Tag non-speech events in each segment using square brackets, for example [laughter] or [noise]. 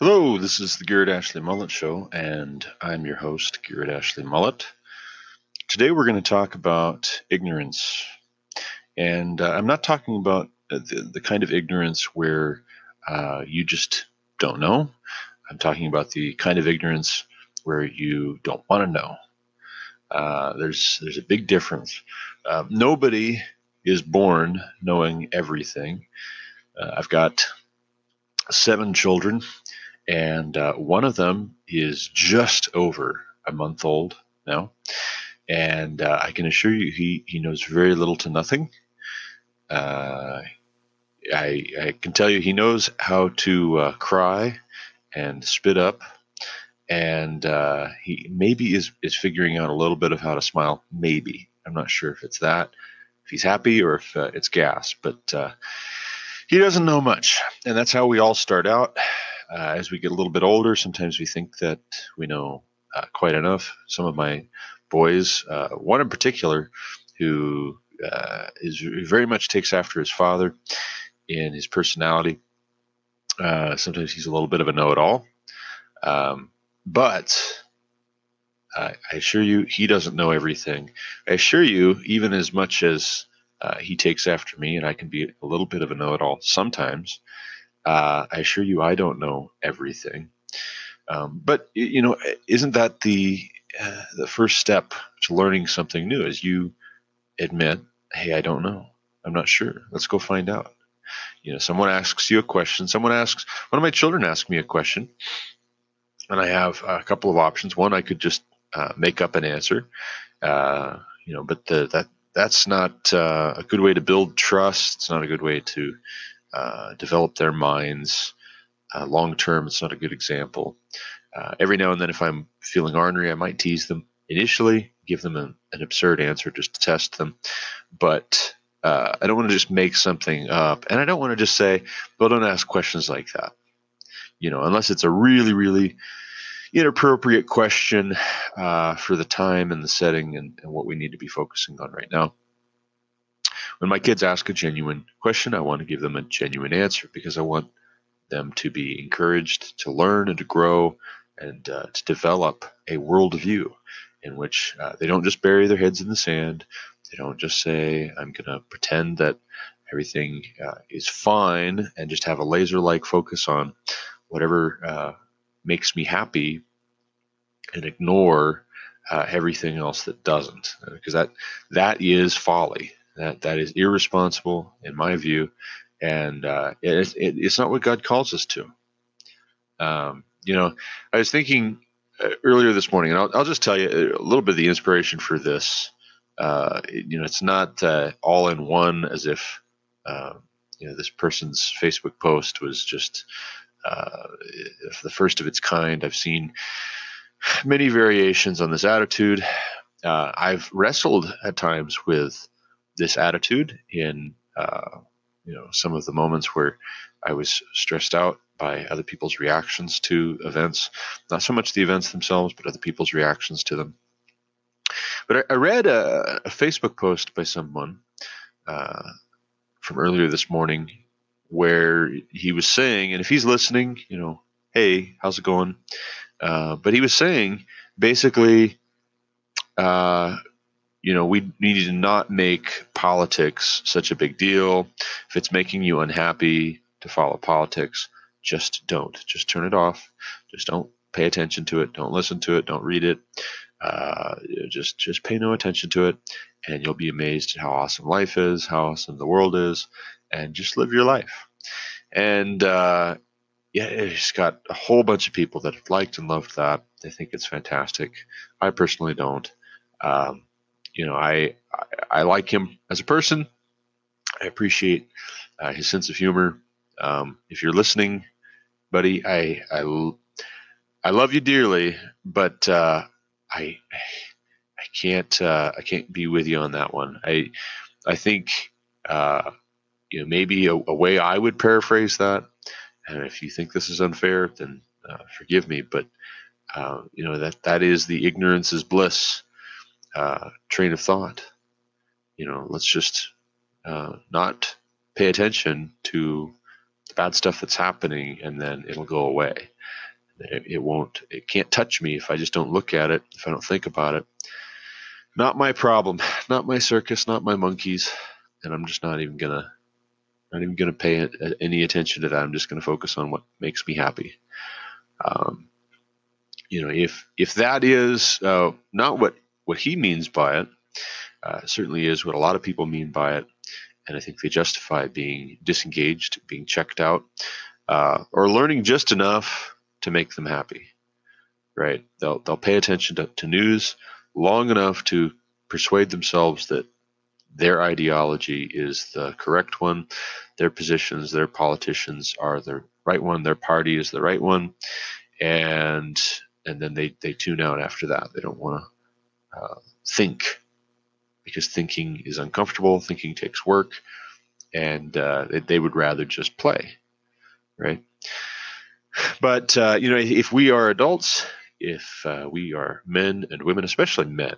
Hello, this is the Garrett Ashley Mullet Show, and I'm your host, Garrett Ashley Mullet. Today we're going to talk about ignorance. And uh, I'm not talking about the, the kind of ignorance where uh, you just don't know. I'm talking about the kind of ignorance where you don't want to know. Uh, there's there's a big difference. Uh, nobody is born knowing everything. Uh, I've got seven children, and uh, one of them is just over a month old now, and uh, I can assure you he he knows very little to nothing. Uh, I I can tell you he knows how to uh, cry and spit up, and uh, he maybe is is figuring out a little bit of how to smile. Maybe I'm not sure if it's that, if he's happy or if uh, it's gas, but he doesn't know much, and that's how we all start out. Uh, as we get a little bit older, sometimes we think that we know uh, quite enough. Some of my boys, uh, one in particular, who uh, is very much takes after his father in his personality. Uh, sometimes he's a little bit of a know-it-all, um, but I assure you, he doesn't know everything. I assure you, even as much as uh, he takes after me, and I can be a little bit of a know it all sometimes. Uh, I assure you, I don't know everything. Um, but you know, isn't that the uh, the first step to learning something new? Is you admit, "Hey, I don't know. I'm not sure. Let's go find out." You know, someone asks you a question. Someone asks one of my children asked me a question, and I have a couple of options. One, I could just uh, make up an answer. Uh, you know, but the, that that's not uh, a good way to build trust. It's not a good way to uh, develop their minds uh, long term. It's not a good example. Uh, every now and then, if I'm feeling ornery, I might tease them initially, give them an, an absurd answer just to test them. But uh, I don't want to just make something up, and I don't want to just say, "Well, don't ask questions like that." You know, unless it's a really, really inappropriate question uh, for the time and the setting and, and what we need to be focusing on right now. When my kids ask a genuine question, I want to give them a genuine answer because I want them to be encouraged to learn and to grow and uh, to develop a worldview in which uh, they don't just bury their heads in the sand. They don't just say, I'm going to pretend that everything uh, is fine and just have a laser like focus on whatever uh, makes me happy and ignore uh, everything else that doesn't because that that is folly that that is irresponsible in my view and uh, it, it, it's not what god calls us to um, you know i was thinking uh, earlier this morning and I'll, I'll, just tell you a little bit of the inspiration for this uh, you know it's not uh, all in one as if uh, you know this person's facebook post was just uh, the first of its kind. I've seen many variations on this attitude. Uh, I've wrestled at times with this attitude in uh, you know some of the moments where I was stressed out by other people's reactions to events, not so much the events themselves, but other people's reactions to them. But I, I read a, a, Facebook post by someone uh, from earlier this morning where he was saying, and if he's listening, you know, hey, how's it going? Uh, but he was saying basically, uh, you know, we need to not make politics such a big deal. If it's making you unhappy to follow politics, just don't. Just turn it off. Just don't pay attention to it. Don't listen to it. Don't read it. Uh, just just pay no attention to it, and you'll be amazed at how awesome life is, how awesome the world is, and just live your life. And uh, yeah, it's got a whole bunch of people that have liked and loved that. They think it's fantastic. I personally don't. Um, you know, I, I, I like him as a person. I appreciate uh, his sense of humor. Um, if you're listening, buddy, I I, I love you dearly, but uh, I I can't uh, I can't be with you on that one. I I think uh, you know, maybe a, a, way I would paraphrase that. And if you think this is unfair, then uh, forgive me. But uh, you know that that is the ignorance is bliss uh, train of thought. You know, let's just uh, not pay attention to the bad stuff that's happening, and then it'll go away. It, it won't. It can't touch me if I just don't look at it. If I don't think about it. Not my problem. [laughs] Not my circus. Not my monkeys. And I'm just not even gonna not even gonna pay any attention to that. I'm just gonna focus on what makes me happy. Um, you know, if if that is uh, not what what he means by it, uh, certainly is what a lot of people mean by it, and I think they justify being disengaged, being checked out, uh, or learning just enough to make them happy. Right? They'll they'll pay attention to, to news long enough to persuade themselves that their ideology is the correct one, their positions, their politicians are the right one, their party is the right one, and and then they they tune out after that. They don't want to uh, think because thinking is uncomfortable. Thinking takes work, and uh, they, would rather just play, right? But uh, you know, if we are adults, if uh, we are men and women, especially men,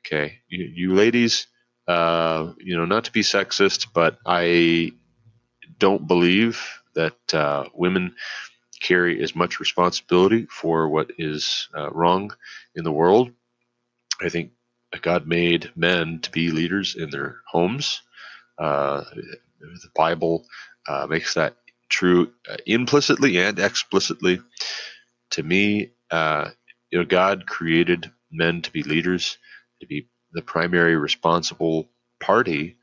okay, you, you ladies, uh, you know, not to be sexist, but I don't believe that uh, women carry as much responsibility for what is wrong in the world. I think God made men to be leaders in their homes. Uh, the Bible uh, makes that true uh, implicitly and explicitly. To me, uh, you know, God created men to be leaders, to be the primary responsible party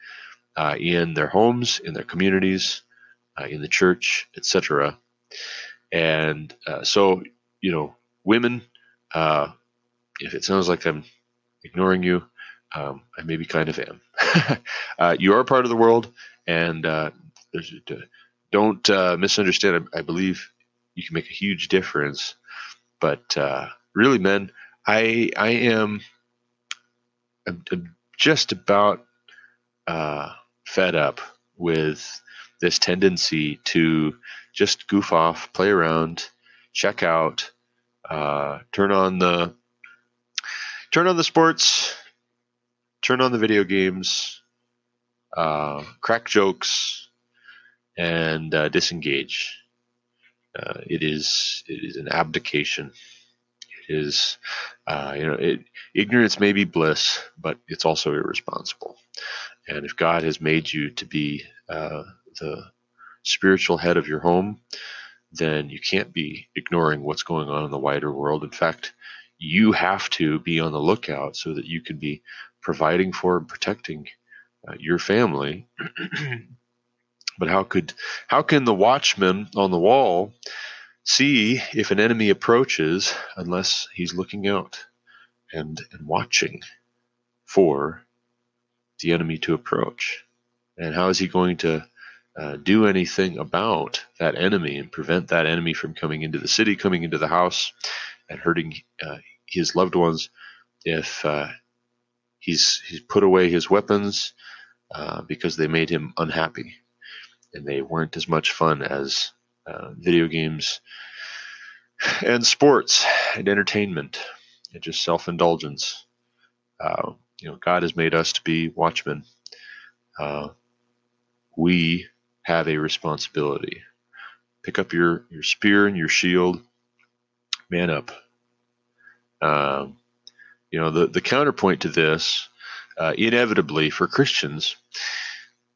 uh, in their homes, in their communities, uh, in the church, etc. And so, you know, women, if it sounds like I'm ignoring you. Um, I maybe kind of am. [laughs] uh, you are part of the world, and uh, don't uh, misunderstand. I, I, believe you can make a huge difference. But uh, really, men, I I am I'm, I'm just about uh, fed up with this tendency to just goof off, play around, check out, uh, turn on the turn on the sports, turn on the video games, uh, crack jokes, and uh, disengage. Uh, it is it is an abdication. It is uh, you know it, ignorance may be bliss, but it's also irresponsible. And if God has made you to be uh, the spiritual head of your home, then you can't be ignoring what's going on in the wider world. In fact, you have to be on the lookout so that you can be providing for and protecting uh, your family. [clears throat] but how could how can the watchman on the wall see if an enemy approaches unless he's looking out and and watching for the enemy to approach? And how is he going to uh, do anything about that enemy and prevent that enemy from coming into the city, coming into the house, and hurting uh, his loved ones if uh, he's he's put away his weapons uh, because they made him unhappy and they weren't as much fun as uh, video games and sports and entertainment and just self-indulgence. Uh, you know, God has made us to be watchmen. Uh, we have a responsibility. Pick up your, your spear and your shield. Man up. Um, you know, the, the counterpoint to this, uh, inevitably for Christians,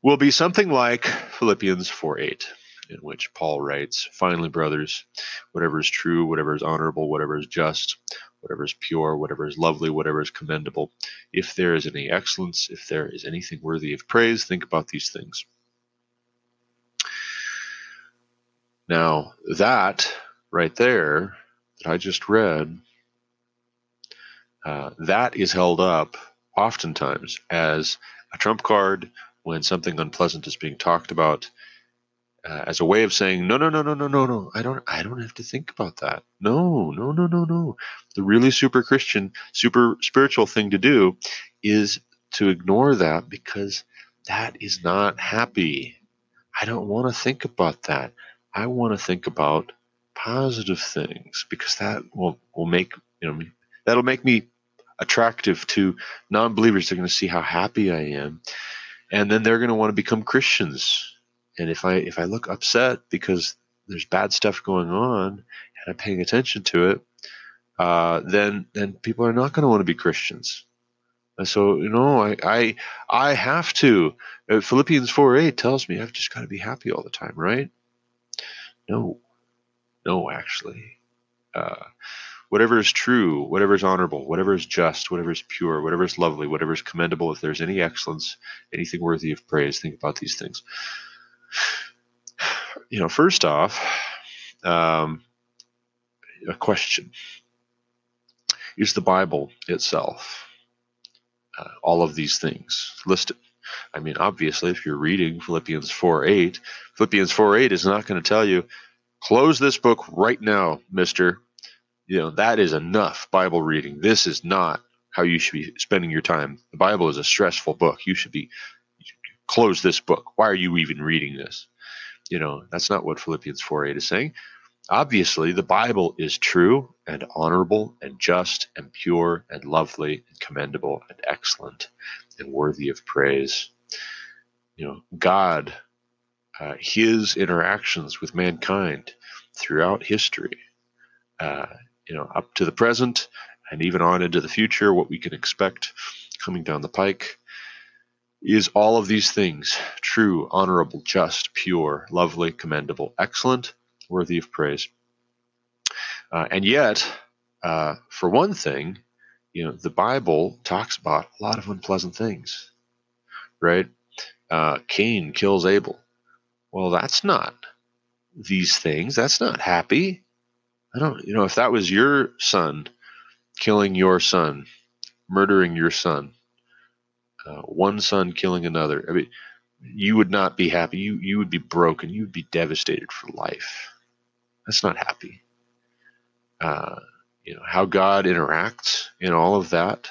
will be something like Philippians 4 8, in which Paul writes, Finally, brothers, whatever is true, whatever is honorable, whatever is just, whatever is pure, whatever is lovely, whatever is commendable, if there is any excellence, if there is anything worthy of praise, think about these things. Now, that right there that I just read uh, that is held up oftentimes as a trump card when something unpleasant is being talked about uh, as a way of saying no no no no no no no i don't i don't have to think about that. No no no no no. The really super christian super spiritual thing to do is to ignore that because that is not happy. I don't want to think about that. I want to think about positive things because that will will make you know that'll make me attractive to non believers. They're going to see how happy I am. And then they're going to want to become Christians. and if I if I look upset because there's bad stuff going on and I'm paying attention to it, uh, then then people are not going to want to be Christians. And so you know, I I I have to. Uh, Philippians four eight tells me I've just got to be happy all the time, right? No, no, actually. Uh, whatever is true, whatever is honorable, whatever is just, whatever is pure, whatever is lovely, whatever is commendable, if there's any excellence, anything worthy of praise, think about these things. You know, first off, um, a question Is the Bible itself uh, all of these things listed? I mean, obviously, if you're reading Philippians 4 8, Philippians 4 8 is not going to tell you, close this book right now, mister. You know, that is enough Bible reading. This is not how you should be spending your time. The Bible is a stressful book. You should be, close this book. Why are you even reading this? You know, that's not what Philippians 4 8 is saying. Obviously, the Bible is true and honorable and just and pure and lovely and commendable and excellent and worthy of praise. You know, God, uh, His interactions with mankind throughout history, uh, you know, up to the present and even on into the future, what we can expect coming down the pike, is all of these things true, honorable, just, pure, lovely, commendable, excellent, worthy of praise. Uh, and yet, uh, for one thing, you know, the Bible talks about a lot of unpleasant things, right? Uh, Cain kills Abel. Well, that's not these things. That's not happy. I don't, you know, if that was your son killing your son, murdering your son, uh, one son killing another, I mean, you would not be happy. You you would be broken. You would be devastated for life. That's not happy. Uh, you know how God interacts in all of that,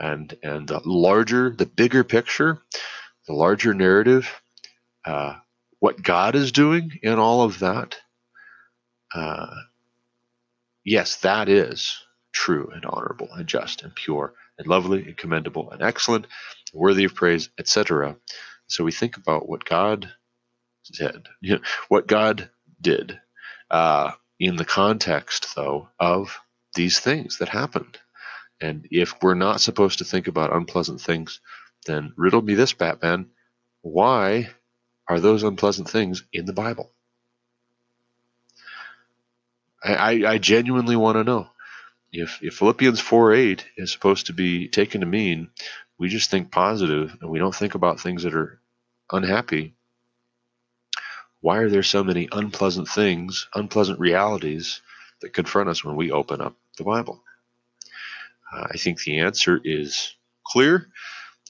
and and the larger, the bigger picture, the larger narrative, uh, what God is doing in all of that. Uh, yes, that is true and honorable and just and pure and lovely and commendable and excellent, worthy of praise, etc. So we think about what God said, [laughs] you know, what God did. Uh, in the context, though, of these things that happened. And if we're not supposed to think about unpleasant things, then riddle me this, Batman. Why are those unpleasant things in the Bible? I, I, genuinely want to know. If, if Philippians 4 8 is supposed to be taken to mean we just think positive and we don't think about things that are unhappy, why are there so many unpleasant things, unpleasant realities that confront us when we open up the Bible? Uh, I think the answer is clear,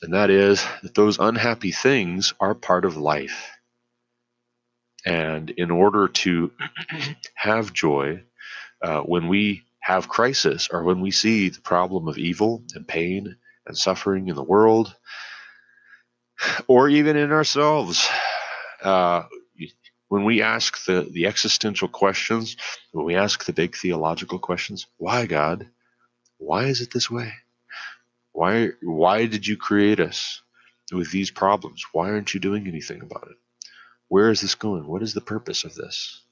and that is that those unhappy things are part of life. And in order to [clears throat] have joy, uh, when we have crisis or when we see the problem of evil and pain and suffering in the world, or even in ourselves, uh, when we ask the, the existential questions, when we ask the big theological questions, why God? Why is it this way? Why why did you create us with these problems? Why aren't you doing anything about it? Where is this going? What is the purpose of this?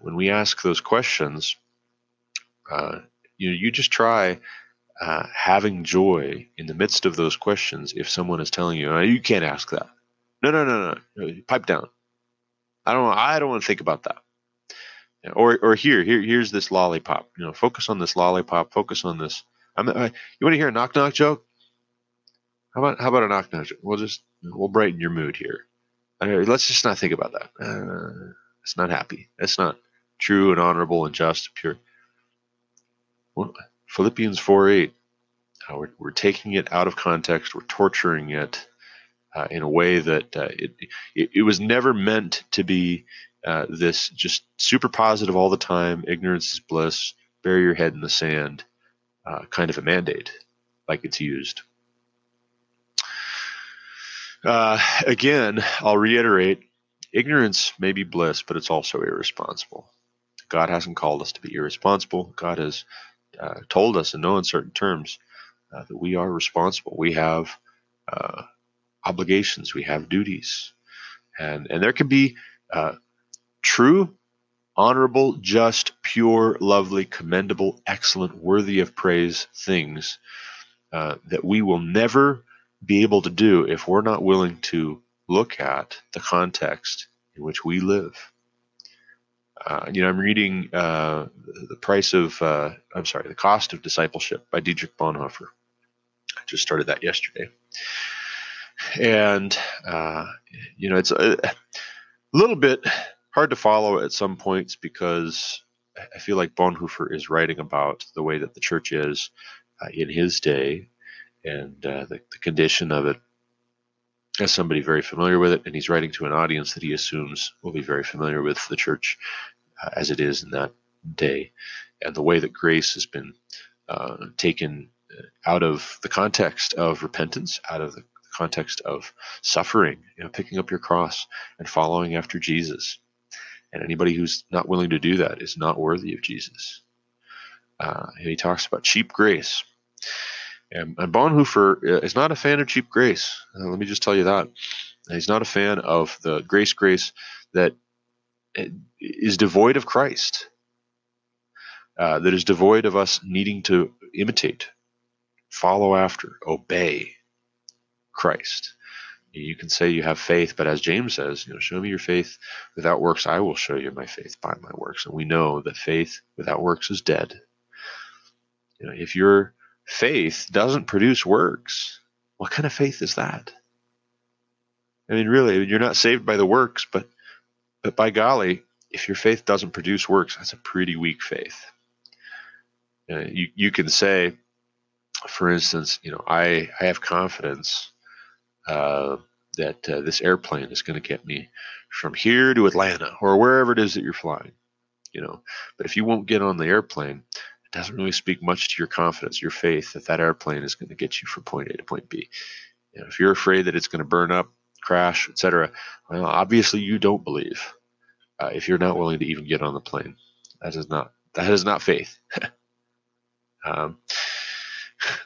when we ask those questions, uh, you you just try uh, having joy in the midst of those questions. If someone is telling you, oh, "You can't ask that," no, no, no, no, pipe down. I don't. I don't want to think about that. Or, or here, here, here's this lollipop. You know, focus on this lollipop. Focus on this. I'm, I, you want to hear a knock knock joke? How about how about a knock knock joke? We'll just we'll brighten your mood here. Let's just not think about that. Uh, it's not happy. It's not true and honorable and just, and pure. Well, Philippians four eight. Uh, we're, we're taking it out of context. We're torturing it uh, in a way that uh, it, it, it was never meant to be uh, this just super positive all the time, ignorance is bliss, bury your head in the sand uh, kind of a mandate, like it's used. Uh, again, I'll reiterate ignorance may be bliss, but it's also irresponsible. God hasn't called us to be irresponsible. God has uh, told us in no uncertain terms that we are responsible. We have obligations, we have duties. and and there can be uh, true, honorable, just, pure, lovely, commendable, excellent, worthy of praise things uh, that we will never be able to do if we're not willing to look at the context in which we live. Uh, you know, I'm reading uh, the price of, uh, I'm sorry, the cost of discipleship by Dietrich Bonhoeffer. I just started that yesterday, and uh, you know, it's a, a, little bit hard to follow at some points because I feel like Bonhoeffer is writing about the way that the church is uh, in his day and uh, the, the condition of it as somebody very familiar with it, and he's writing to an audience that he assumes will be very familiar with the church uh, as it is in that day, and the way that grace has been uh, taken uh, out of the context of repentance, out of the context of suffering, you know, picking up your cross and following after Jesus. And anybody who's not willing to do that is not worthy of Jesus. Uh, and he talks about cheap grace. And, and Bonhoeffer uh, is not a fan of cheap grace. Uh, let me just tell you that. He's not a fan of the grace grace that uh, devoid of Christ, uh, that is devoid of us needing to imitate, follow after, obey Christ. You can say you have faith, but as James says, you know, show me your faith without works, I will show you my faith by my works. And we know that faith without works is dead. You know, if your faith doesn't produce works, what kind of faith is that? I mean, really, you're not saved by the works, but but by golly, if your faith doesn't produce works, that's a pretty weak faith. Uh, you you can say, for instance, you know, I I have confidence uh, that uh, this airplane is going to get me from here to Atlanta or wherever it is that you're flying. You know, but if you won't get on the airplane, it doesn't really speak much to your confidence, your faith that that airplane is going to get you from point A to point B. You know, if you're afraid that it's going to burn up, crash, etc., well, obviously you don't believe. Uh, if you're not willing to even get on the plane, that is not that is not faith. [laughs] um,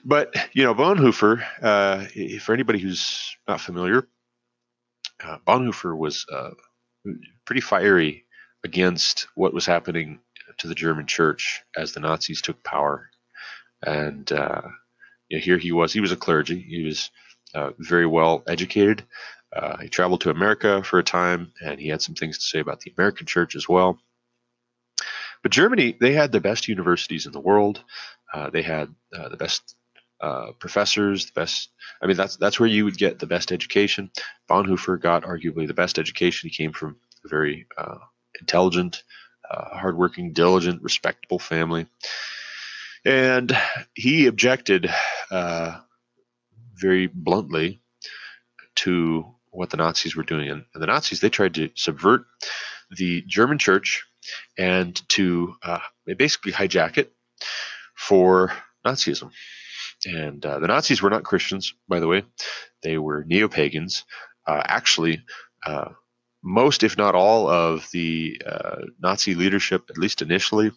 but you know, Bonhoeffer, uh, for anybody who's not familiar, uh, Bonhoeffer was uh, pretty fiery against what was happening to the German church as the Nazis took power. And uh, you know, here he was. He was a clergy. He was uh, very well educated. Uh, he traveled to America for a time, and he had some things to say about the American church as well. But Germany, they had the best universities in the world. Uh, they had uh, the best uh, professors, the best. I mean, that's that's where you would get the best education. Bonhoeffer got arguably the best education. He came from a very uh, intelligent, hardworking, diligent, respectable family, and he objected uh, very bluntly to what the Nazis were doing. And the Nazis they tried to subvert the German church and to uh, basically hijack it for Nazism. And uh, the Nazis were not Christians, by the way; they were neo pagans. Uh, actually, uh, most, if not all, of the uh, Nazi leadership, at least initially,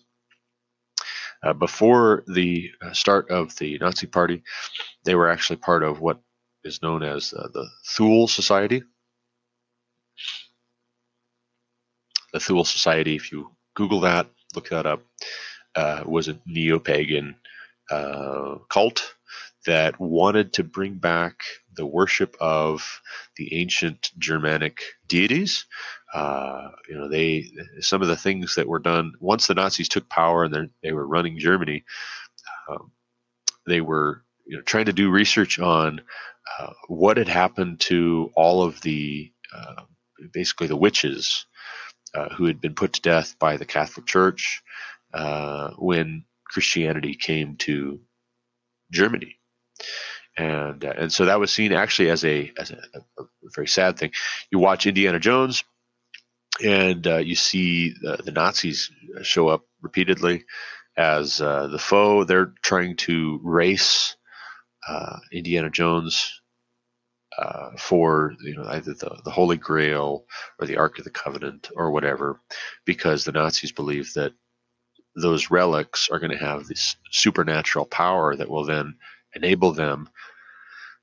uh, before the uh, start of the Nazi Party, they were actually part of what is known as the Thule Society. The Thule Society, if you Google that, look that up, was a neo pagan uh, cult that wanted to bring back the worship of the ancient Germanic deities. Uh, you know, they some of the things that were done once the Nazis took power and they were running Germany. Um, they were you know trying to do research on uh, what had happened to all of the uh, basically the witches uh, who had been put to death by the Catholic Church uh, when Christianity came to Germany, and uh, and so that was seen actually as a as a, a, very sad thing. You watch Indiana Jones, and uh, you see the, the, Nazis show up repeatedly as uh, the foe. They're trying to race uh, Indiana Jones. Uh, for you know either the, the Holy Grail or the Ark of the Covenant or whatever, because the Nazis believe that those relics are going to have this supernatural power that will then enable them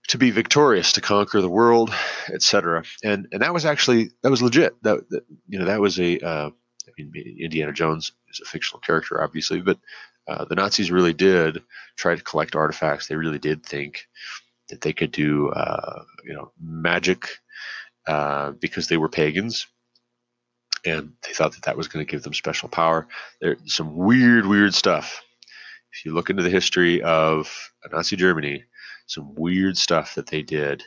to be victorious, to conquer the world, etc. And and that was actually that was legit. That, that you know that was a uh, I mean Indiana Jones is a fictional character, obviously, but uh, the Nazis really did try to collect artifacts. They really did think that they could do uh, you know magic uh, because they were pagans. And they thought that that was going to give them special power. There's some weird, weird stuff. If you look into the history of Nazi Germany, some weird stuff that they did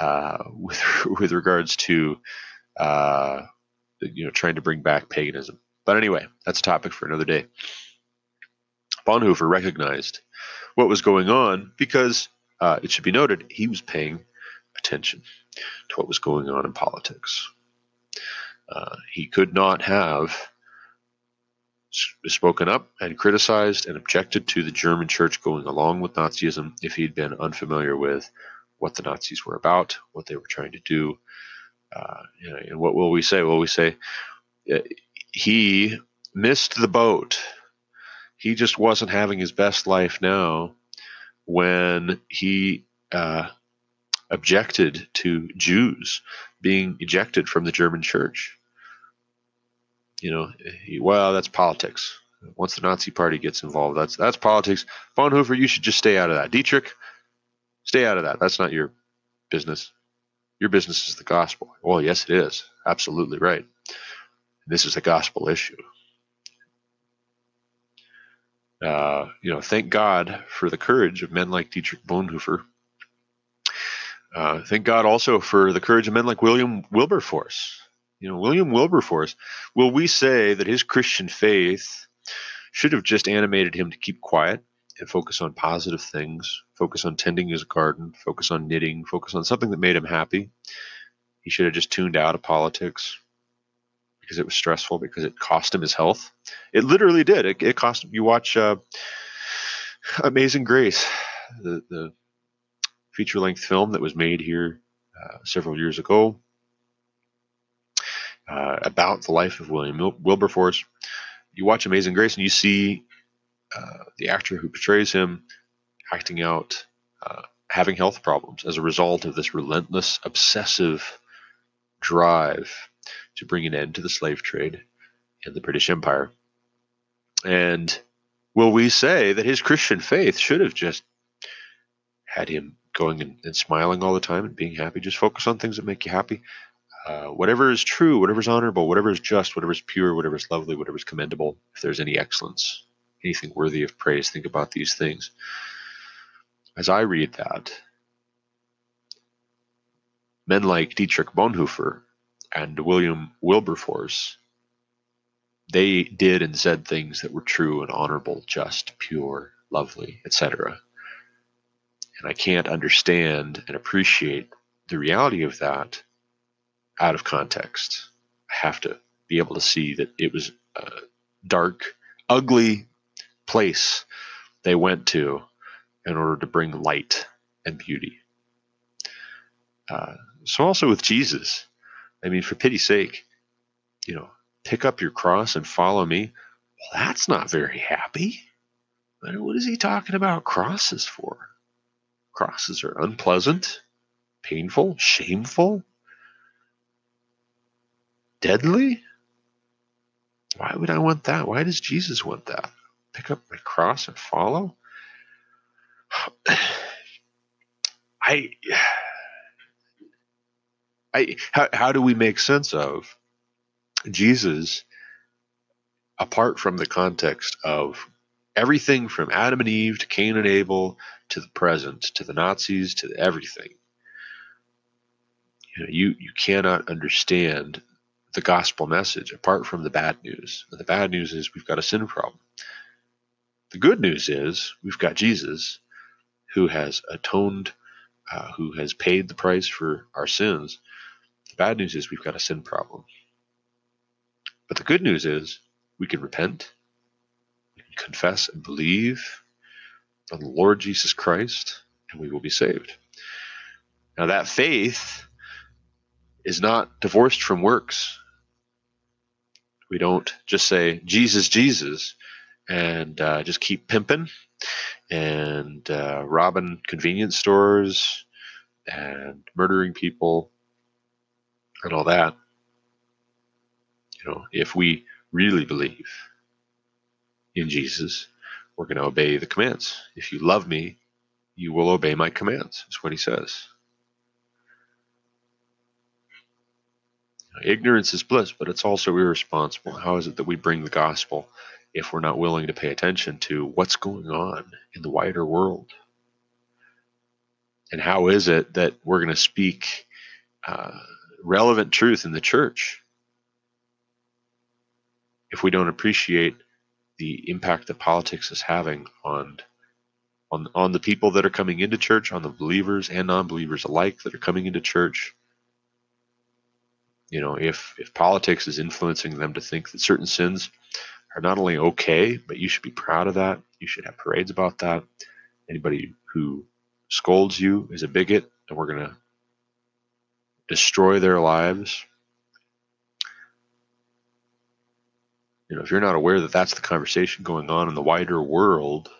uh, [laughs] with with regards to uh, you know trying to bring back paganism. But anyway, that's a topic for another day. Bonhoeffer recognized what was going on because uh, it should be noted he was paying attention to what was going on in politics. Uh, he could not have spoken up and criticized and objected to the German church going along with Nazism if he'd been unfamiliar with what the Nazis were about, what they were trying to do. Uh, you know, and what will we say? Will we say uh, he missed the boat? He just wasn't having his best life now when he uh, objected to Jews being ejected from the German church you know, well, that's politics. Once the Nazi Party gets involved, that's that's politics. Bonhoeffer, you should just stay out of that. Dietrich, stay out of that. That's not your business. Your business is the gospel. Well, yes, it is. Absolutely right. This is a gospel issue. Uh, you know, thank God for the courage of men like Dietrich Bonhoeffer. Uh, thank God also for the courage of men like William Wilberforce. You know, William Wilberforce, will we say that his Christian faith should have just animated him to keep quiet and focus on positive things, focus on tending his garden, focus on knitting, focus on something that made him happy? He should have just tuned out of politics because it was stressful, because it cost him his health. It literally did. It, it cost him. You watch uh, Amazing Grace, the, the feature length film that was made here uh, several years ago uh, about the life of William Wilberforce. You watch Amazing Grace and you see uh, the actor who portrays him acting out uh, having health problems as a result of this relentless, obsessive drive to bring an end to the slave trade in the British Empire. And will we say that his Christian faith should have just had him going and, and, smiling all the time and being happy? Just focus on things that make you happy. Uh, whatever is true, whatever is honorable, whatever is just, whatever is pure, whatever is lovely, whatever is commendable, if there's any excellence, anything worthy of praise, think about these things. As I read that, men like Dietrich Bonhoeffer and William Wilberforce, they did and said things that were true and honorable, just, pure, lovely, etc. And I can't understand and appreciate the reality of that out of context. I have to be able to see that it was a dark, ugly place they went to in order to bring light and beauty. Uh, so also with Jesus, I mean, for pity's sake, you know, pick up your cross and follow me. Well, that's not very happy. But what is he talking about crosses for? Crosses are unpleasant, painful, shameful deadly? Why would I want that? Why does Jesus want that? Pick up my cross and follow? [sighs] I, I, how, how do we make sense of Jesus apart from the context of everything from Adam and Eve to Cain and Abel to the present to the Nazis to everything? You know, you, you cannot understand the gospel message apart from the bad news. And the bad news is we've got a sin problem. The good news is we've got Jesus who has atoned, uh, who has paid the price for our sins. The bad news is we've got a sin problem. But the good news is we can repent, we can confess and believe on the Lord Jesus Christ, and we will be saved. Now, that faith is not divorced from works. We don't just say Jesus, Jesus, and uh, just keep pimping and uh, robbing convenience stores and murdering people and all that. You know, if we really believe in Jesus, we're going to obey the commands. If you love me, you will obey my commands, is what he says. Ignorance is bliss, but it's also irresponsible. How is it that we bring the gospel if we're not willing to pay attention to what's going on in the wider world? And how is it that we're going to speak uh, relevant truth in the church if we don't appreciate the impact that politics is having on on on the people that are coming into church, on the believers and non-believers alike that are coming into church? You know, if if politics is influencing them to think that certain sins are not only okay, but you should be proud of that. You should have parades about that. Anybody who scolds you is a bigot, and we're going to destroy their lives. You know, if you're not aware that that's the conversation going on in the wider world,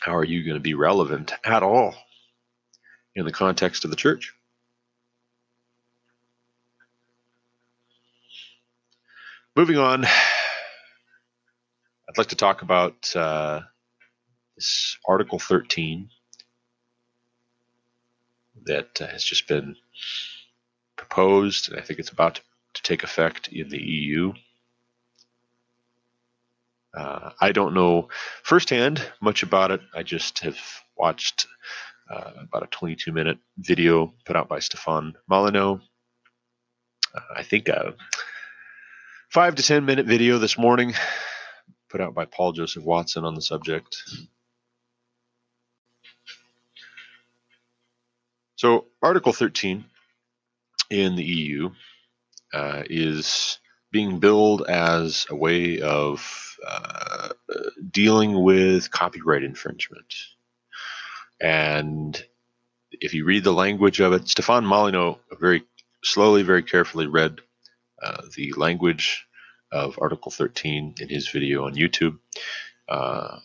how are you going to be relevant at all in the context of the church? Moving on, I'd like to talk about uh, this Article 13 that has just been proposed, and I think it's about to, to take effect in the EU. Uh, I don't know firsthand much about it. I just have watched uh, about a 22 minute video put out by Stefan Molyneux. Uh, I think uh, five to 10 minute video this morning put out by Paul Joseph Watson on the subject. So, Article 13 in the EU uh, is being billed as a way of uh, dealing with copyright infringement. And if you read the language of it, Stefan Molyneux very slowly, very carefully read uh, the language of Article 13 in his video on YouTube. Uh,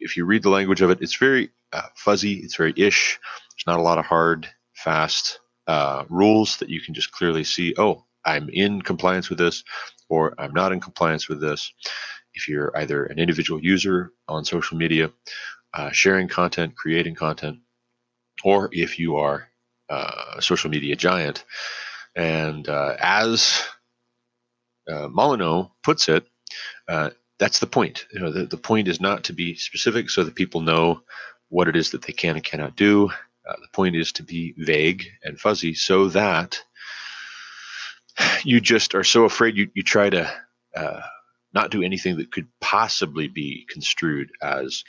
if you read the language of it, it's very uh, fuzzy, it's very ish. There's not a lot of hard, fast uh, rules that you can just clearly see, oh, I'm in compliance with this, or I'm not in compliance with this. If you're either an individual user on social media, uh, sharing content, creating content, or if you are a social media giant, and uh, as uh, Molyneux puts it, uh, that's the point. You know, the, the point is not to be specific so that people know what it is that they can and cannot do. Uh, the point is to be vague and fuzzy so that you just are so afraid you, you try to uh, not do anything that could possibly be construed as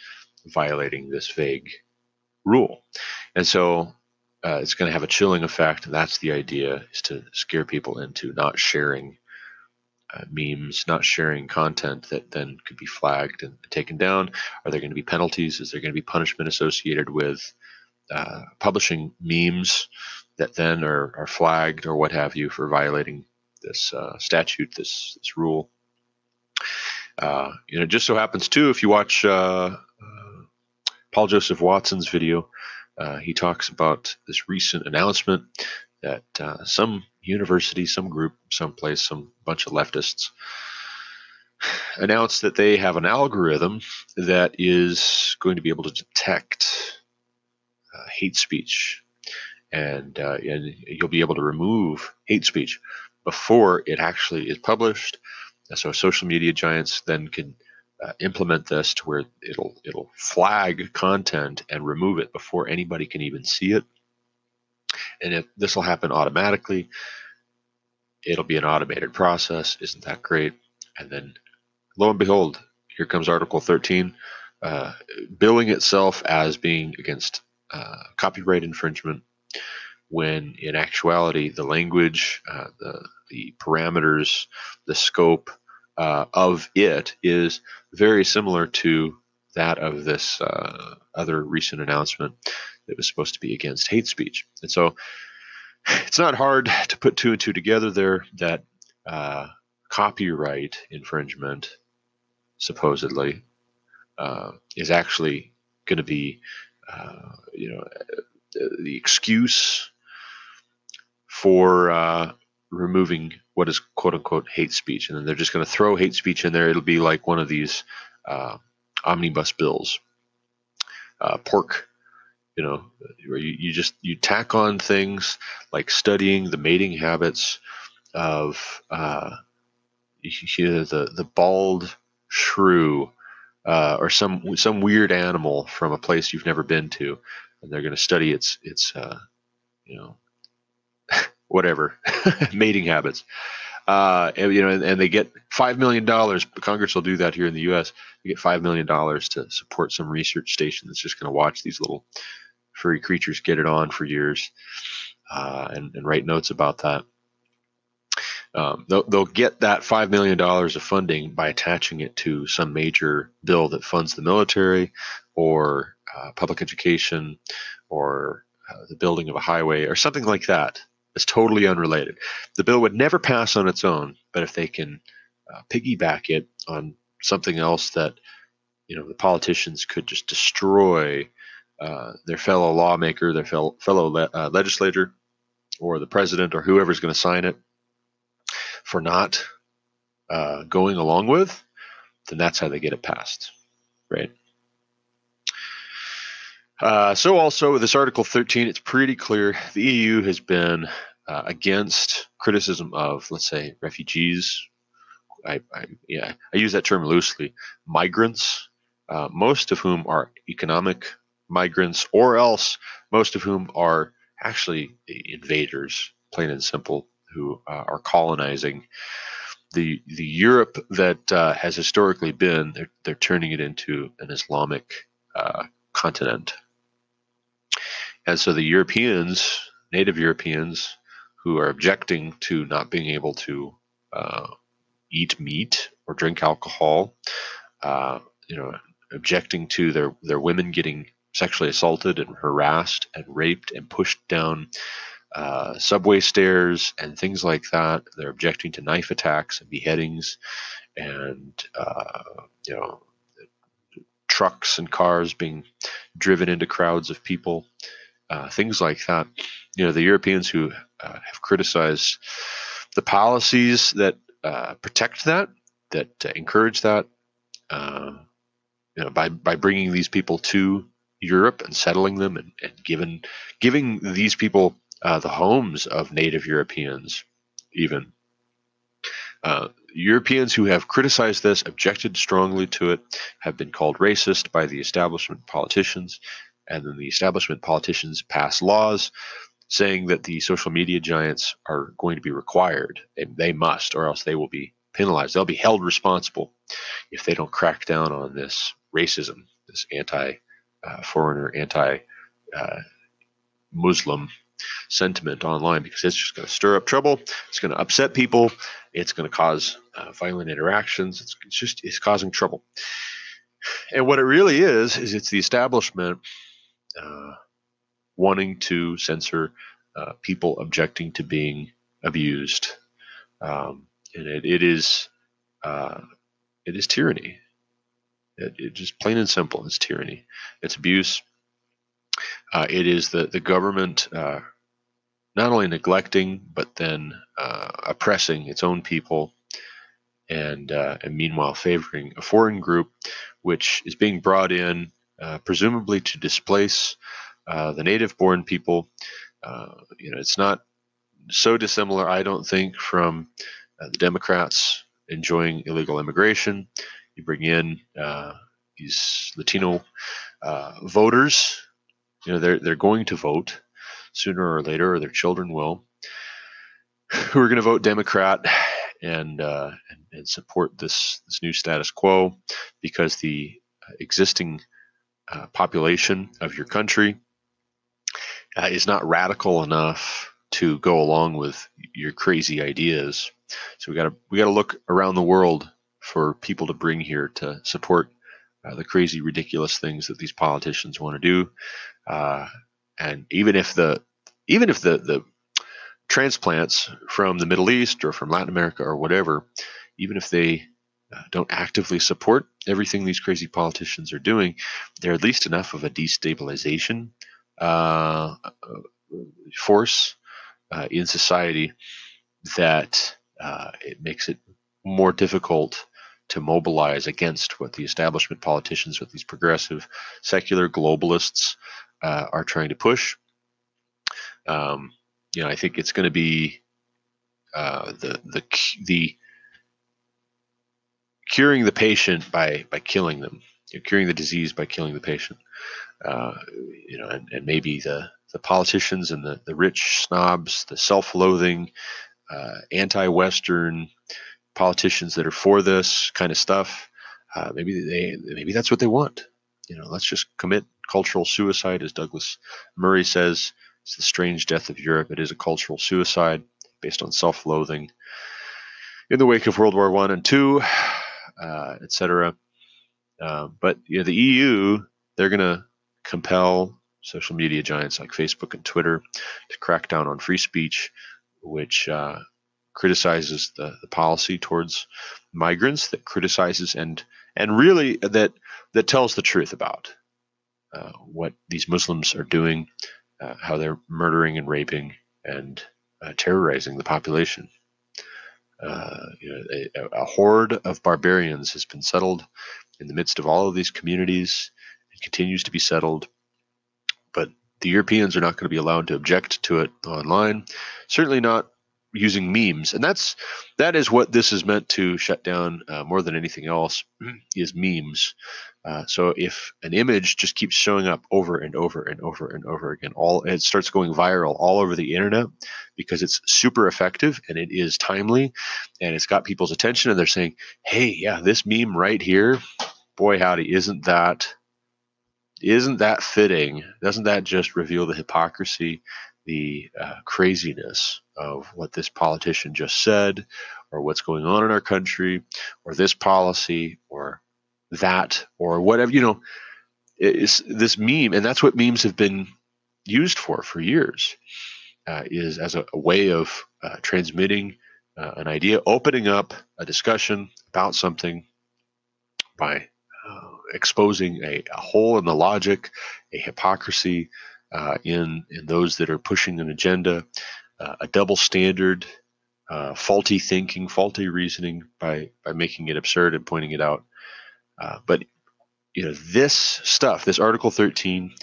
violating this vague rule. And so uh, it's going to have a chilling effect. That's the idea is to scare people into not sharing uh, memes, not sharing content that then could be flagged and taken down. Are there going to be penalties? Is there going to be punishment associated with uh, publishing memes that then are, are flagged or what have you for violating this uh, statute, this this rule? Uh, you know, it just so happens too, if you watch uh, Paul Joseph Watson's video, uh, he talks about this recent announcement that uh, some university, some group, someplace, some bunch of leftists announced that they have an algorithm that is going to be able to detect uh, hate speech, and, uh, and you'll be able to remove hate speech before it actually is published. So social media giants then can uh, implement this to where it'll it'll flag content and remove it before anybody can even see it. And if this will happen automatically, it'll be an automated process. Isn't that great? And then, lo and behold, here comes Article 13, uh, billing itself as being against uh, copyright infringement, when in actuality the language, uh, the the parameters, the scope uh, of it is very similar to that of this uh, other recent announcement that was supposed to be against hate speech. And so [sighs] it's not hard to put two and two together there that uh, copyright infringement, supposedly, uh, is actually going to be uh, you know, the excuse for uh, removing what is quote unquote hate speech, and then they're just going to throw hate speech in there. It'll be like one of these uh, omnibus bills, uh, pork. You know, where you, you just you tack on things like studying the mating habits of uh, the the bald shrew uh, or some some weird animal from a place you've never been to, and they're going to study its its uh, you know whatever [laughs] mating habits. Uh, and, you know, and, and, they get five million dollars. Congress will do that here in the U.S. They get five million dollars to support some research station that's just going to watch these little furry creatures get it on for years uh, and, and, write notes about that. Um, they'll, they'll get that five million dollars of funding by attaching it to some major bill that funds the military or uh, public education or uh, the building of a highway or something like that. It's totally unrelated. The bill would never pass on its own, but if they can uh, piggyback it on something else that you know the politicians could just destroy uh, their fellow lawmaker, their fellow, fellow le- uh, legislator, or the president, or whoever's going to sign it for not uh, going along with, then that's how they get it passed, right? Uh, so also this Article 13, it's pretty clear the EU has been uh, against criticism of, let's say, refugees. I, I, yeah, I use that term loosely. Migrants, uh, most of whom are economic migrants, or else most of whom are actually invaders, plain and simple, who uh, are colonizing the the Europe that uh, has historically been. They're, they're turning it into an Islamic uh, continent and so the Europeans, native Europeans, who are objecting to not being able to uh, eat meat or drink alcohol, uh, you know, objecting to their, their women getting sexually assaulted and harassed and raped and pushed down uh, subway stairs and things like that. They're objecting to knife attacks and beheadings and, uh, you know, trucks and cars being driven into crowds of people uh, things like that. You know, the Europeans who uh, have criticized the policies that uh, protect that, that encourage that, uh, you know, by by bringing these people to Europe and settling them and, and given giving these people uh, the homes of native Europeans, even. Uh, Europeans who have criticized this, objected strongly to it, have been called racist by the establishment politicians, and then the establishment politicians pass laws saying that the social media giants are going to be required, and they must, or else they will be penalized. They'll be held responsible if they don't crack down on this racism, this anti-foreigner, uh, anti-Muslim sentiment online, because it's just going to stir up trouble. It's going to upset people. It's going to cause uh, violent interactions. It's, it's just it's causing trouble. And what it really is is it's the establishment uh, wanting to censor uh, people objecting to being abused, um, and it, it is uh, it is tyranny. It, it, just plain and simple, it's tyranny. It's abuse. Uh, it is the the government uh, not only neglecting but then oppressing its own people and, uh, and meanwhile favoring a foreign group which is being brought in uh, presumably to displace uh, the native-born people. Uh, you know, it's not so dissimilar, I don't think, from uh, the Democrats enjoying illegal immigration. You bring in these Latino voters. You know, they're they're going to vote sooner or later, or their children will, who are going to vote Democrat and, uh, and, and support this this new status quo because the existing uh, population of your country uh, is not radical enough to go along with your crazy ideas. So we got to we got to look around the world for people to bring here to support uh, the crazy, ridiculous things that these politicians want to do. Uh, and even if the even if the the transplants from the Middle East or from Latin America or whatever, even if they uh, don't actively support everything these crazy politicians are doing, they're at least enough of a destabilization uh, force uh, in society that uh, it makes it more difficult to mobilize against what the establishment politicians, what these progressive secular globalists uh, are trying to push. Um, you know, I think it's going to be uh, the the the curing the patient by by killing them, You're curing the disease by killing the patient. Uh, you know, and, and, maybe the the politicians and the the rich snobs, the self-loathing, uh, anti-Western politicians that are for this kind of stuff. Uh, maybe they maybe that's what they want. You know, let's just commit cultural suicide, as Douglas Murray says. It's the strange death of Europe. It is a cultural suicide based on self-loathing. In the wake of World War One and Two, uh, etc. Uh, but you know, the EU, they're going to compel social media giants like Facebook and Twitter to crack down on free speech, which uh, criticizes the, the policy towards migrants, that criticizes and and really that that tells the truth about uh, what these Muslims are doing, uh, how they're murdering and raping and uh, terrorizing the population. Uh, you know, a, a, horde of barbarians has been settled in the midst of all of these communities and continues to be settled. But the Europeans are not going to be allowed to object to it online. Certainly not using memes, and that's that is what this is meant to shut down uh, more than anything else [clears throat] is memes. Uh, so if an image just keeps showing up over and over and over and over again, all it starts going viral all over the internet because it's super effective and it is timely and it's got people's attention and they're saying, "Hey, yeah, this meme right here, boy howdy, isn't that isn't that fitting? Doesn't that just reveal the hypocrisy, the uh, craziness of what this politician just said, or what's going on in our country, or this policy, or that or whatever you know is this meme and that's what memes have been used for for years uh, is as a, a way of uh, transmitting uh, an idea opening up a discussion about something by uh, exposing a, a, hole in the logic a hypocrisy uh, in in those that are pushing an agenda uh, a double standard faulty thinking faulty reasoning by by making it absurd and pointing it out uh, but you know, this stuff, this Article 13,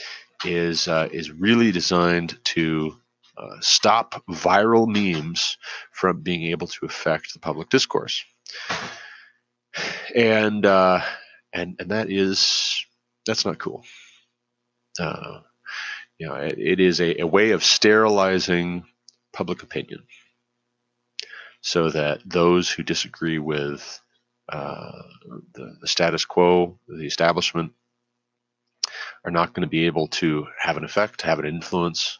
is uh, is really designed to uh, stop viral memes from being able to affect the public discourse, and uh, and and that is that's not cool. Uh, you know, it, it is a, a way of sterilizing public opinion, so that those who disagree with uh, the, the status quo, the establishment, are not going to be able to have an effect, have an influence.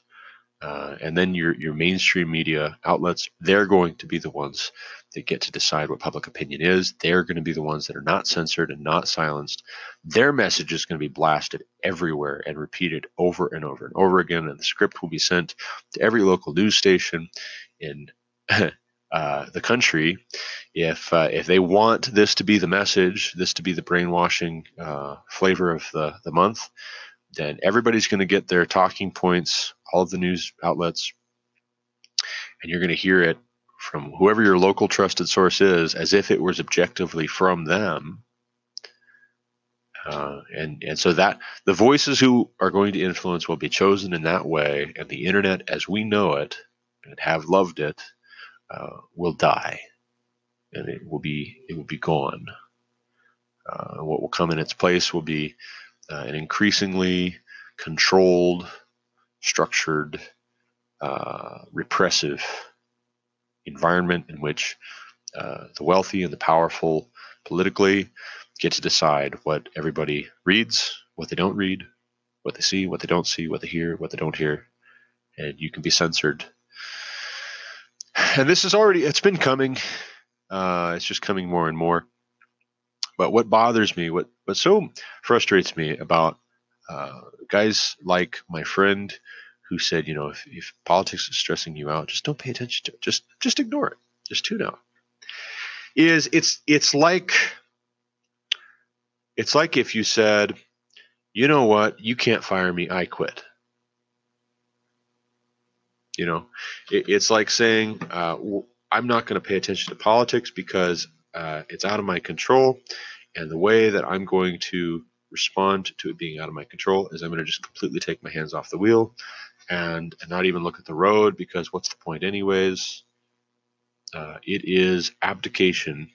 Uh, and then your your mainstream media outlets, they're going to be the ones that get to decide what public opinion is. They're going to be the ones that are not censored and not silenced. Their message is going to be blasted everywhere and repeated over and over and over again. And the script will be sent to every local news station in [laughs] uh, the country, if uh, if they want this to be the message, this to be the brainwashing uh, flavor of the the month, then everybody's going to get their talking points, all of the news outlets, and you're going to hear it from whoever your local trusted source is, as if it was objectively from them. Uh, and and so that the voices who are going to influence will be chosen in that way, and the internet as we know it and have loved it uh, will die, and it will be it will be gone. Uh, what will come in its place will be uh, an increasingly controlled, structured, uh, repressive environment in which uh, the wealthy and the powerful politically get to decide what everybody reads, what they don't read, what they see, what they don't see, what they hear, what they don't hear, and you can be censored and this is already it's been coming. Uh, it's just coming more and more. But what bothers me, what what so frustrates me about uh, guys like my friend who said, you know, if, if politics is stressing you out, just don't pay attention to it. Just just ignore it. Just tune out. Is it's it's like it's like if you said, you know what, you can't fire me, I quit. You know, it, it's like saying, uh, I'm not going to pay attention to politics because uh, it's out of my control. And the way that I'm going to respond to it being out of my control is I'm going to just completely take my hands off the wheel and, and not even look at the road because what's the point, anyways? Uh, it is abdication.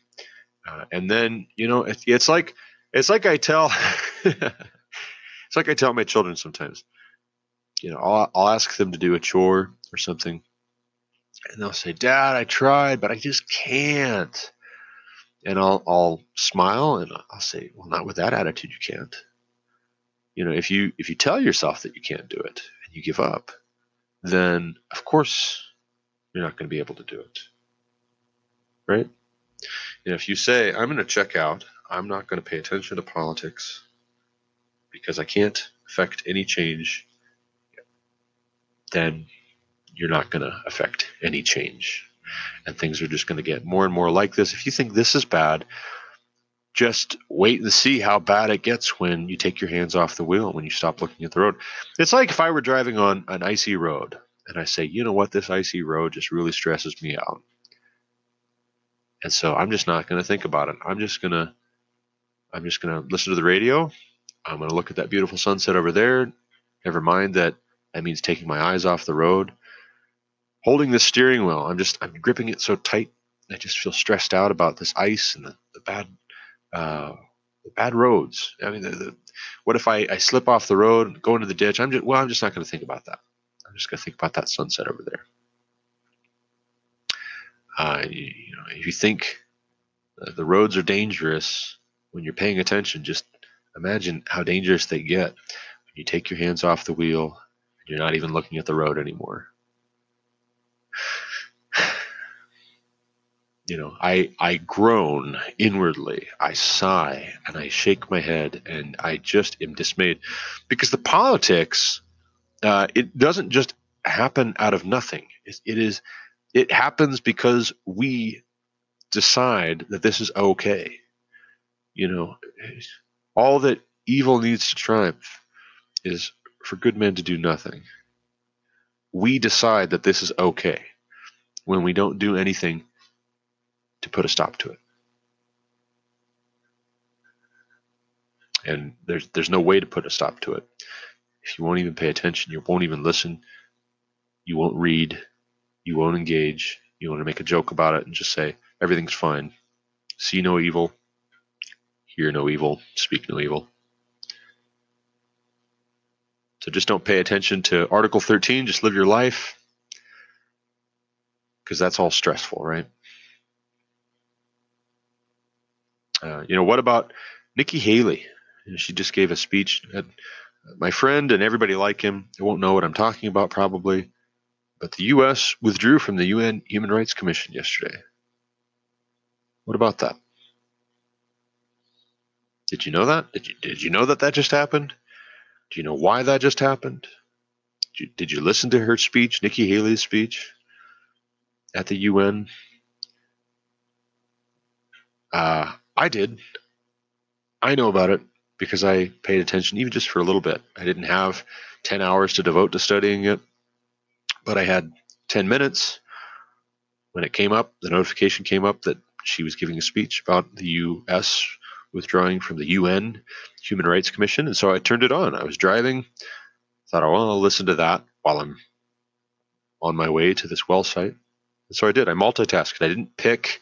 Uh, and then, you know, it, it's like, it's like I tell, [laughs] it's like I tell my children sometimes, you know, I'll, I'll ask them to do a chore or something and they'll say, Dad, I tried, but I just can't. And I'll, I'll smile and I'll say, well, not with that attitude, you can't. You know, if you, if you tell yourself that you can't do it and you give up, then of course you're not going to be able to do it. Right? And if you say, I'm going to check out, I'm not going to pay attention to politics because I can't affect any change, then you're not going to affect any change. And things are just going to get more and more like this. If you think this is bad, just wait and see how bad it gets when you take your hands off the wheel, when you stop looking at the road. It's like if I were driving on an icy road and I say, you know what, this icy road just really stresses me out. And so I'm just not going to think about it. I'm just going to I'm just going to listen to the radio. I'm going to look at that beautiful sunset over there. Never mind that that means taking my eyes off the road holding the steering wheel. I'm just I'm gripping it so tight. I just feel stressed out about this ice and the, the bad uh, the bad roads. I mean, the, the, what if I, I slip off the road and go into the ditch? I'm just well, I'm just not going to think about that. I'm just going to think about that sunset over there. Uh, you, you, know, if you think the roads are dangerous when you're paying attention, just imagine how dangerous they get when you take your hands off the wheel and you're not even looking at the road anymore. You know, I I groan inwardly, I sigh, and I shake my head, and I just am dismayed, because the politics, uh, it doesn't just happen out of nothing. It, it is, it happens because we decide that this is okay. You know, all that evil needs to triumph is for good men to do nothing. We decide that this is okay when we don't do anything to put a stop to it. And there's there's no way to put a stop to it. If you won't even pay attention, you won't even listen, you won't read, you won't engage, you want to make a joke about it and just say everything's fine. See no evil, hear no evil, speak no evil. So just don't pay attention to Article 13, just live your life because that's all stressful, right? Uh, you know, what about Nikki Haley? She just gave a speech. At, My friend and everybody like him, they won't know what I'm talking about probably, but the U.S. withdrew from the UN Human Rights Commission yesterday. What about that? Did you know that? Did you, did you know that that just happened? Do you know why that just happened? Did you, did you listen to her speech, Nikki Haley's speech at the UN? Uh, I did. I know about it because I paid attention even just for a little bit. I didn't have 10 hours to devote to studying it, but I had 10 minutes when it came up. The notification came up that she was giving a speech about the U.S. withdrawing from the UN Human Rights Commission, and so I turned it on. I was driving, thought, oh, well, I'll listen to that while I'm on my way to this well site. And so I did. I multitasked. I didn't pick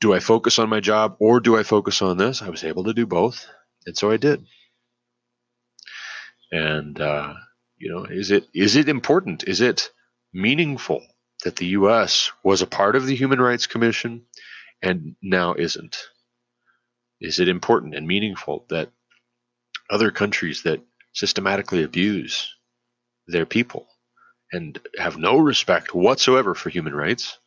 do I focus on my job or do I focus on this? I was able to do both, and so I did. And uh, you know, is it is it important? Is it meaningful that the U.S. was a part of the Human Rights Commission and now isn't? Is it important and meaningful that other countries that systematically abuse their people and have no respect whatsoever for human rights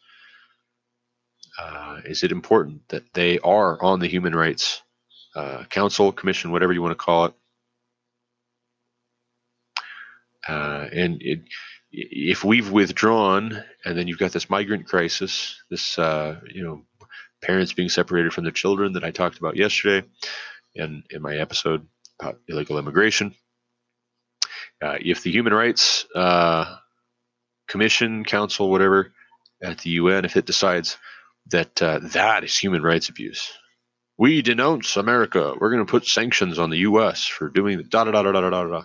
uh, is it important that they are on the Human Rights uh, Council, Commission, whatever you want to call it? Uh, and it, if we've withdrawn, and then you've got this migrant crisis, this uh, you know parents being separated from their children that I talked about yesterday, in, in my episode about illegal immigration. Uh, if the Human Rights uh, Commission, Council, whatever, at the UN, if it decides that uh, that is human rights abuse, we denounce America. We're going to put sanctions on the U.S. for doing the da da da da da da da.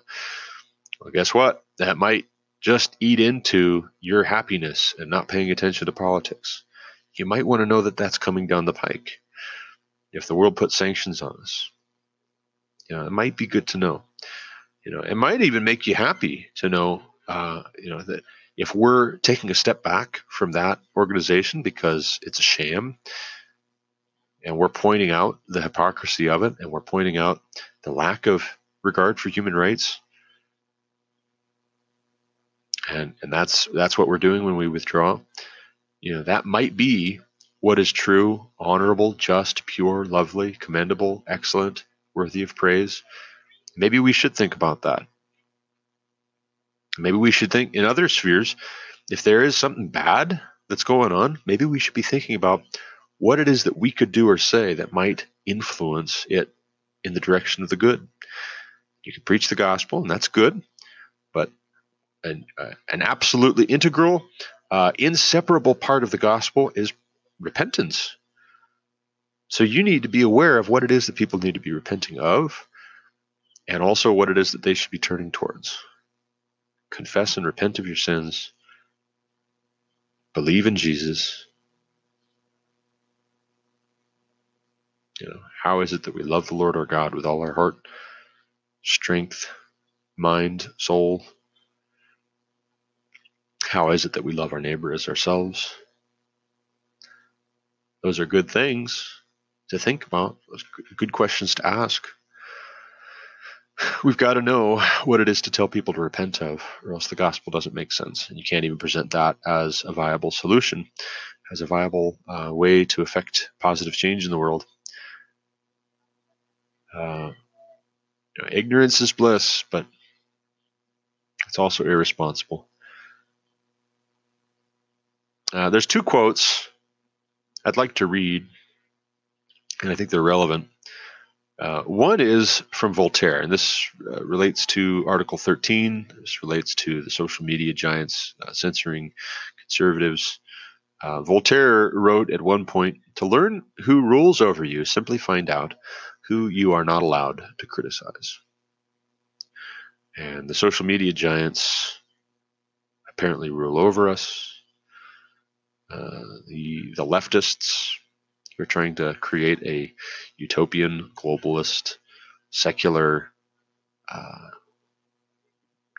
Well, guess what? That might just eat into your happiness and not paying attention to politics. You might want to know that that's coming down the pike. If the world puts sanctions on us, you know, it might be good to know. You know, it might even make you happy to know, uh, you know, that if we're taking a step back from that organization because it's a sham, and we're pointing out the hypocrisy of it, and we're pointing out the lack of regard for human rights, and and that's that's what we're doing when we withdraw. You know, that might be what is true, honorable, just, pure, lovely, commendable, excellent, worthy of praise. Maybe we should think about that. Maybe we should think in other spheres, if there is something bad that's going on, maybe we should be thinking about what it is that we could do or say that might influence it in the direction of the good. You can preach the gospel, and that's good, but an, uh, an absolutely integral, uh, inseparable part of the gospel is repentance. So you need to be aware of what it is that people need to be repenting of, and also what it is that they should be turning towards. Confess and repent of your sins. Believe in Jesus. You know, how is it that we love the Lord our God with all our heart, strength, mind, soul? How is it that we love our neighbor as ourselves? Those are good things to think about, good questions to ask. We've got to know what it is to tell people to repent of, or else the gospel doesn't make sense. And you can't even present that as a viable solution, as a viable uh, way to affect positive change in the world. Uh, you know, ignorance is bliss, but it's also irresponsible. Uh, there's two quotes I'd like to read, and I think they're relevant. Uh, one is from Voltaire, and this uh, relates to Article 13. This relates to the social media giants uh, censoring conservatives. Uh, Voltaire wrote at one point To learn who rules over you, simply find out who you are not allowed to criticize. And the social media giants apparently rule over us. Uh, the the leftists are trying to create a utopian, globalist, secular uh,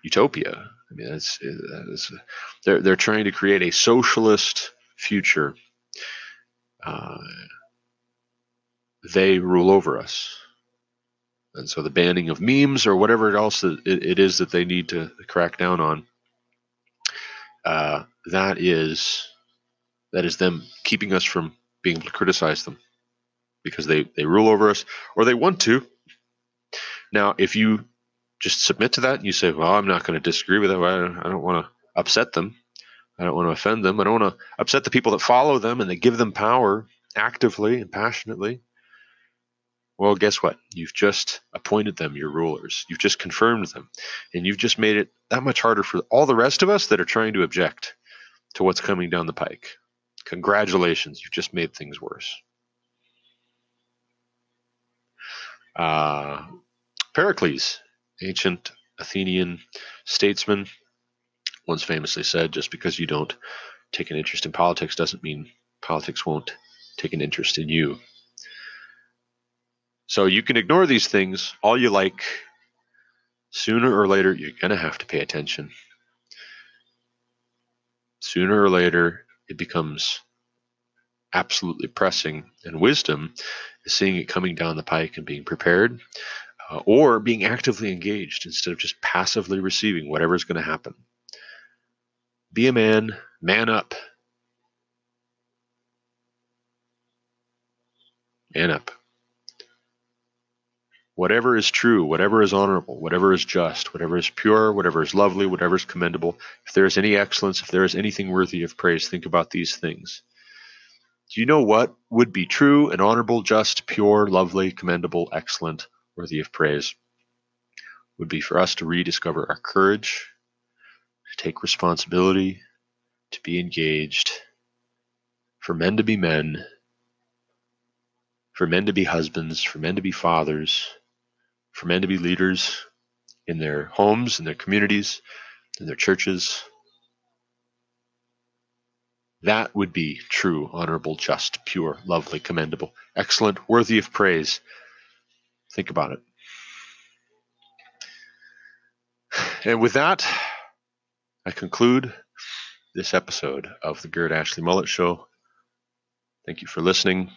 utopia. I mean, it's, it's, they're they're trying to create a socialist future. Uh, they rule over us. And so the banning of memes or whatever else it, it is that they need to crack down on, uh, that is that is them keeping us from being able to criticize them because they, they rule over us or they want to. Now, if you just submit to that and you say, well, I'm not going to disagree with it, I don't, I don't want to upset them. I don't want to offend them. I don't want to upset the people that follow them and they give them power actively and passionately. Well, guess what? You've just appointed them your rulers. You've just confirmed them. And you've just made it that much harder for all the rest of us that are trying to object to what's coming down the pike. Congratulations, you've just made things worse. Uh, Pericles, ancient Athenian statesman, once famously said, just because you don't take an interest in politics doesn't mean politics won't take an interest in you. So you can ignore these things all you like. Sooner or later, you're going to have to pay attention. Sooner or later, it becomes absolutely pressing. And wisdom is seeing it coming down the pike and being prepared, uh, or being actively engaged instead of just passively receiving whatever is going to happen. Be a man, man up. Man up. Whatever is true, whatever is honorable, whatever is just, whatever is pure, whatever is lovely, whatever is commendable, if there is any excellence, if there is anything worthy of praise, think about these things. Do you know what would be true and honorable, just, pure, lovely, commendable, excellent, worthy of praise? Would be for us to rediscover our courage, to take responsibility, to be engaged, for men to be men, for men to be husbands, for men to be fathers, for men to be leaders in their homes, in their communities, in their churches, that would be true, honorable, just, pure, lovely, commendable, excellent, worthy of praise. Think about it. And with that, I conclude this episode of the Garrett Ashley Mullet Show. Thank you for listening.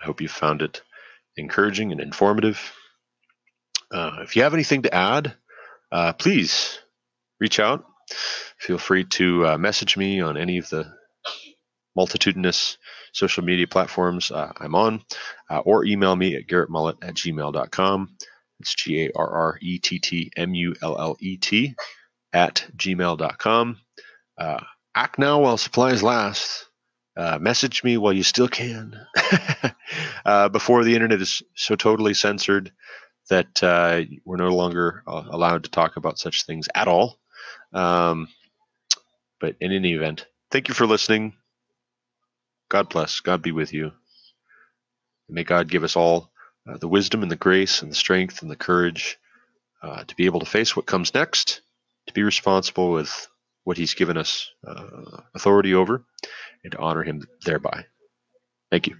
I hope you found it encouraging and informative. Uh, if you have anything to add, uh, please reach out. Feel free to uh, message me on any of the multitudinous social media platforms uh, I'm on, uh, or email me at garrettmullet at gmail.com. It's G A R R E T T M U L L E T at gmail.com. Uh, act now while supplies last. Uh, message me while you still can [laughs] uh, before the internet is so totally censored that uh, we're no longer uh, allowed to talk about such things at all. Um, but in any event, thank you for listening. God bless. God be with you. May God give us all uh, the wisdom and the grace and the strength and the courage uh, to be able to face what comes next, to be responsible with what He's given us uh, authority over, and to honor Him thereby. Thank you.